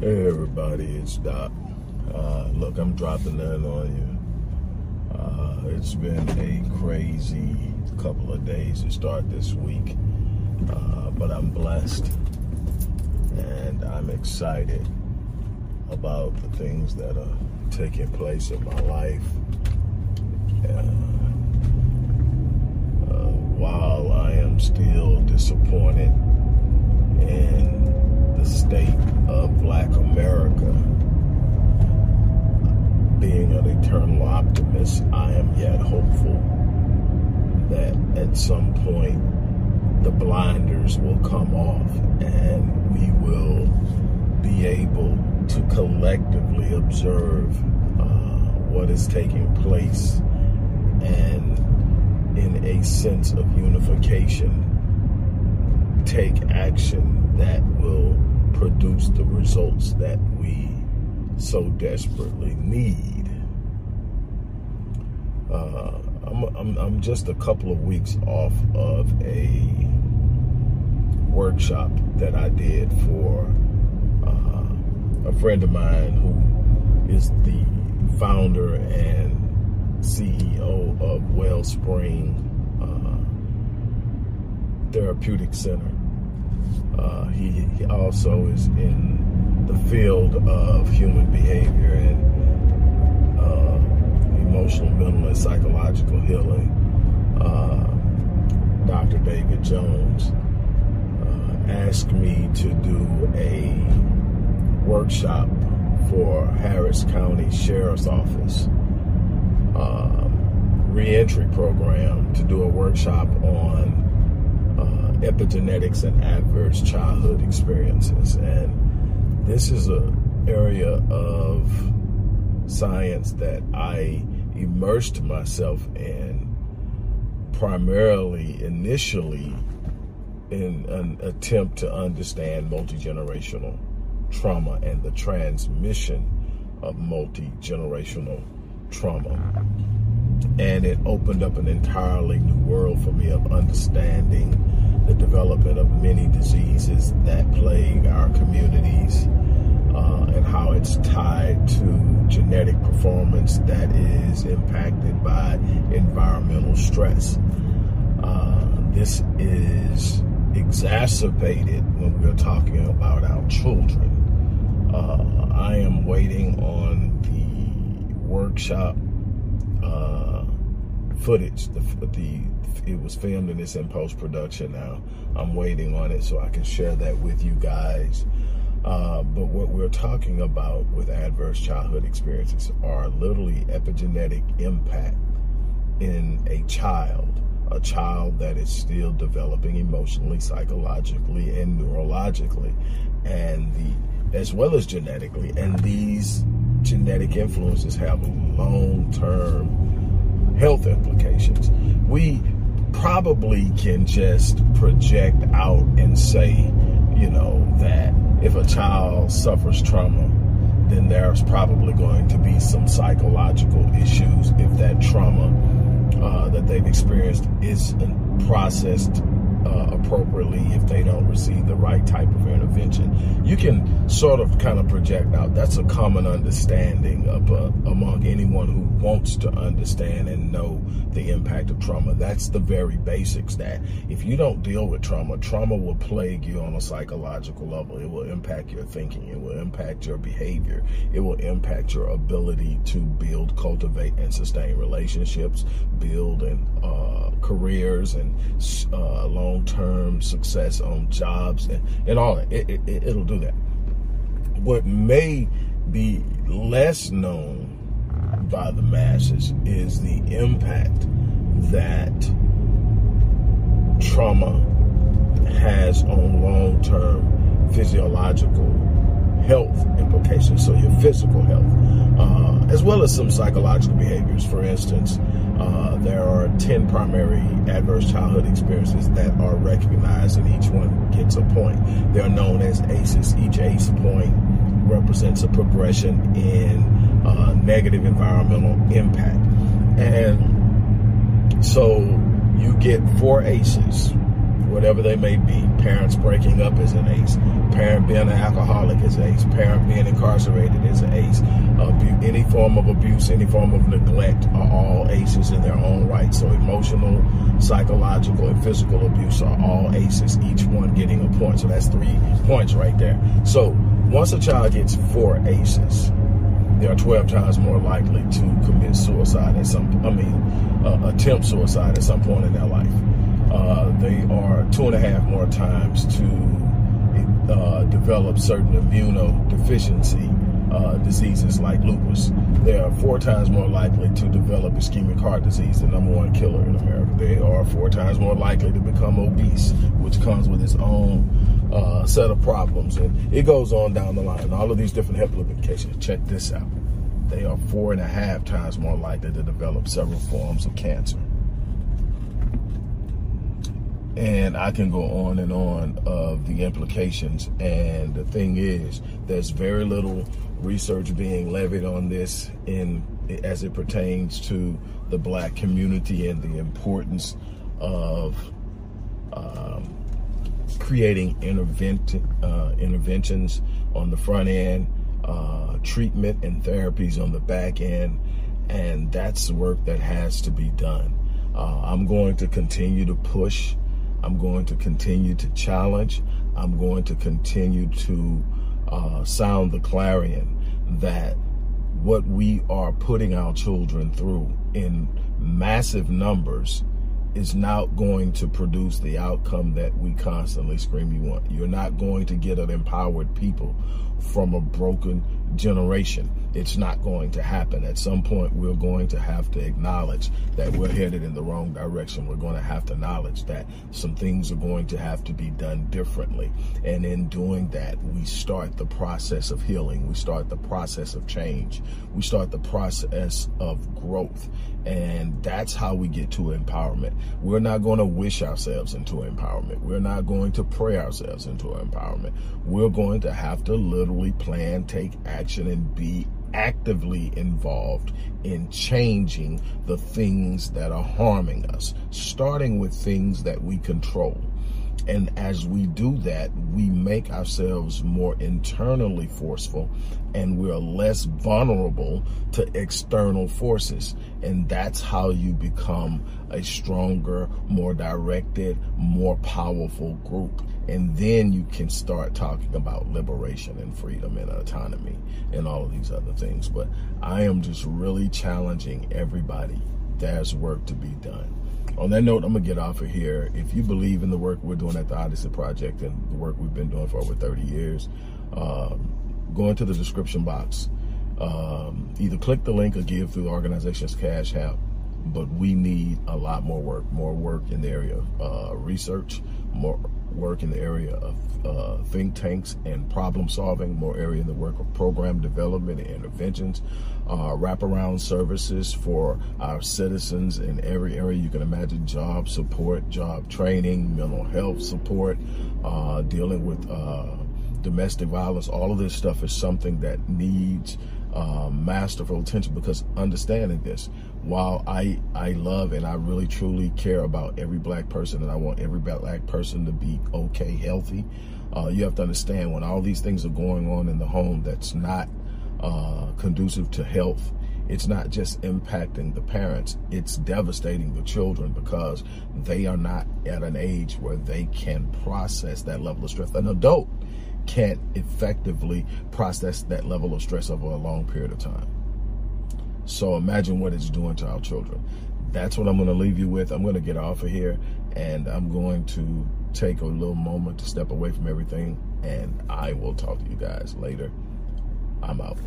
Hey everybody, it's Doc. Uh, look, I'm dropping in on you. Uh, it's been a crazy couple of days to start this week, uh, but I'm blessed and I'm excited about the things that are taking place in my life. Uh, while I am still disappointed in the state of black America. Being an eternal optimist, I am yet hopeful that at some point the blinders will come off and we will be able to collectively observe uh, what is taking place and in a sense of unification take action that will produce the results that we so desperately need. Uh, I'm, I'm, I'm just a couple of weeks off of a workshop that I did for uh, a friend of mine who is the founder and CEO of Wellspring uh, Therapeutic Center. Uh, he, he, also is in the field of human behavior and uh, emotional, mental, and psychological healing. Uh, Dr. David Jones uh, asked me to do a workshop for Harris County Sheriff's Office um, reentry program to do a workshop on epigenetics and adverse childhood experiences. And this is an area of science that I immersed myself in primarily initially in an attempt to understand multi-generational trauma and the transmission of multi-generational trauma. And it opened up an entirely new world for me of understanding the development of many diseases that plague our communities uh, and how it's tied to genetic performance that is impacted by environmental stress. Uh, this is exacerbated when we're talking about our children. Uh, I am waiting on the workshop uh, footage, the, the it was filmed and it's in post production now. I'm waiting on it so I can share that with you guys. Uh, but what we're talking about with adverse childhood experiences are literally epigenetic impact in a child, a child that is still developing emotionally, psychologically, and neurologically, and the as well as genetically. And these genetic influences have long-term health implications. We probably can just project out and say, you know, that if a child suffers trauma, then there's probably going to be some psychological issues if that trauma uh, that they've experienced isn't processed uh, appropriately if they don't receive the right type of intervention. You can sort of kind of project out. That's a common understanding of, uh, among anyone who wants to understand and know the impact of trauma. That's the very basics that if you don't deal with trauma, trauma will plague you on a psychological level. It will impact your thinking. It will impact your behavior. It will impact your ability to build, cultivate, and sustain relationships, build and uh, careers and uh, long-term success on jobs and, and all that. It, it, it'll do that. What may be less known by the masses is the impact that trauma has on long-term physiological health implications, so your physical health, uh, as well as some psychological behaviors. For instance, uh, there are 10 primary adverse childhood experiences that are recognized, and each one gets a point. They're known as ACEs. Each ACE point represents a progression in uh, negative environmental impact. And so you get four ACEs whatever they may be. Parents breaking up is an ace. Parent being an alcoholic is an ace. Parent being incarcerated is an ace. Uh, any form of abuse, any form of neglect are all aces in their own right. So emotional, psychological, and physical abuse are all aces, each one getting a point. So that's three points right there. So once a child gets four aces, they are 12 times more likely to commit suicide at some, I mean, uh, attempt suicide at some point in their life. Uh, they are two and a half more times to uh, develop certain immunodeficiency uh, diseases like lupus. They are four times more likely to develop ischemic heart disease, the number one killer in America. They are four times more likely to become obese, which comes with its own uh, set of problems. And it goes on down the line. All of these different health implications. Check this out. They are four and a half times more likely to develop several forms of cancer. And I can go on and on of the implications. And the thing is, there's very little research being levied on this in as it pertains to the black community and the importance of um, creating intervent, uh, interventions on the front end, uh, treatment and therapies on the back end, and that's work that has to be done. Uh, I'm going to continue to push I'm going to continue to challenge. I'm going to continue to uh, sound the clarion that what we are putting our children through in massive numbers is not going to produce the outcome that we constantly scream you want. You're not going to get an empowered people from a broken generation. It's not going to happen. At some point, we're going to have to acknowledge that we're headed in the wrong direction. We're going to have to acknowledge that some things are going to have to be done differently. And in doing that, we start the process of healing. We start the process of change. We start the process of growth. And that's how we get to empowerment. We're not going to wish ourselves into empowerment. We're not going to pray ourselves into empowerment. We're going to have to literally plan, take action, and be actively involved in changing the things that are harming us, starting with things that we control. And as we do that, we make ourselves more internally forceful and we're less vulnerable to external forces. And that's how you become a stronger, more directed, more powerful group. And then you can start talking about liberation and freedom and autonomy and all of these other things. But I am just really challenging everybody. There's work to be done on that note, I'm gonna get off of here. If you believe in the work we're doing at the Odyssey Project and the work we've been doing for over 30 years, um, go into the description box. Um, either click the link or give through the organization's Cash App. But we need a lot more work, more work in the area of uh, research, more work in the area of uh, think tanks and problem solving, more area in the work of program development and interventions, uh, wraparound services for our citizens in every area you can imagine, job support, job training, mental health support, uh, dealing with uh, domestic violence. All of this stuff is something that needs uh, masterful attention because understanding this, while I I love and I really truly care about every black person and I want every black person to be okay, healthy, uh, you have to understand when all these things are going on in the home that's not uh, conducive to health. It's not just impacting the parents, it's devastating the children because they are not at an age where they can process that level of stress. An adult can't effectively process that level of stress over a long period of time. So imagine what it's doing to our children. That's what I'm going to leave you with. I'm going to get off of here and I'm going to take a little moment to step away from everything and I will talk to you guys later. I'm out.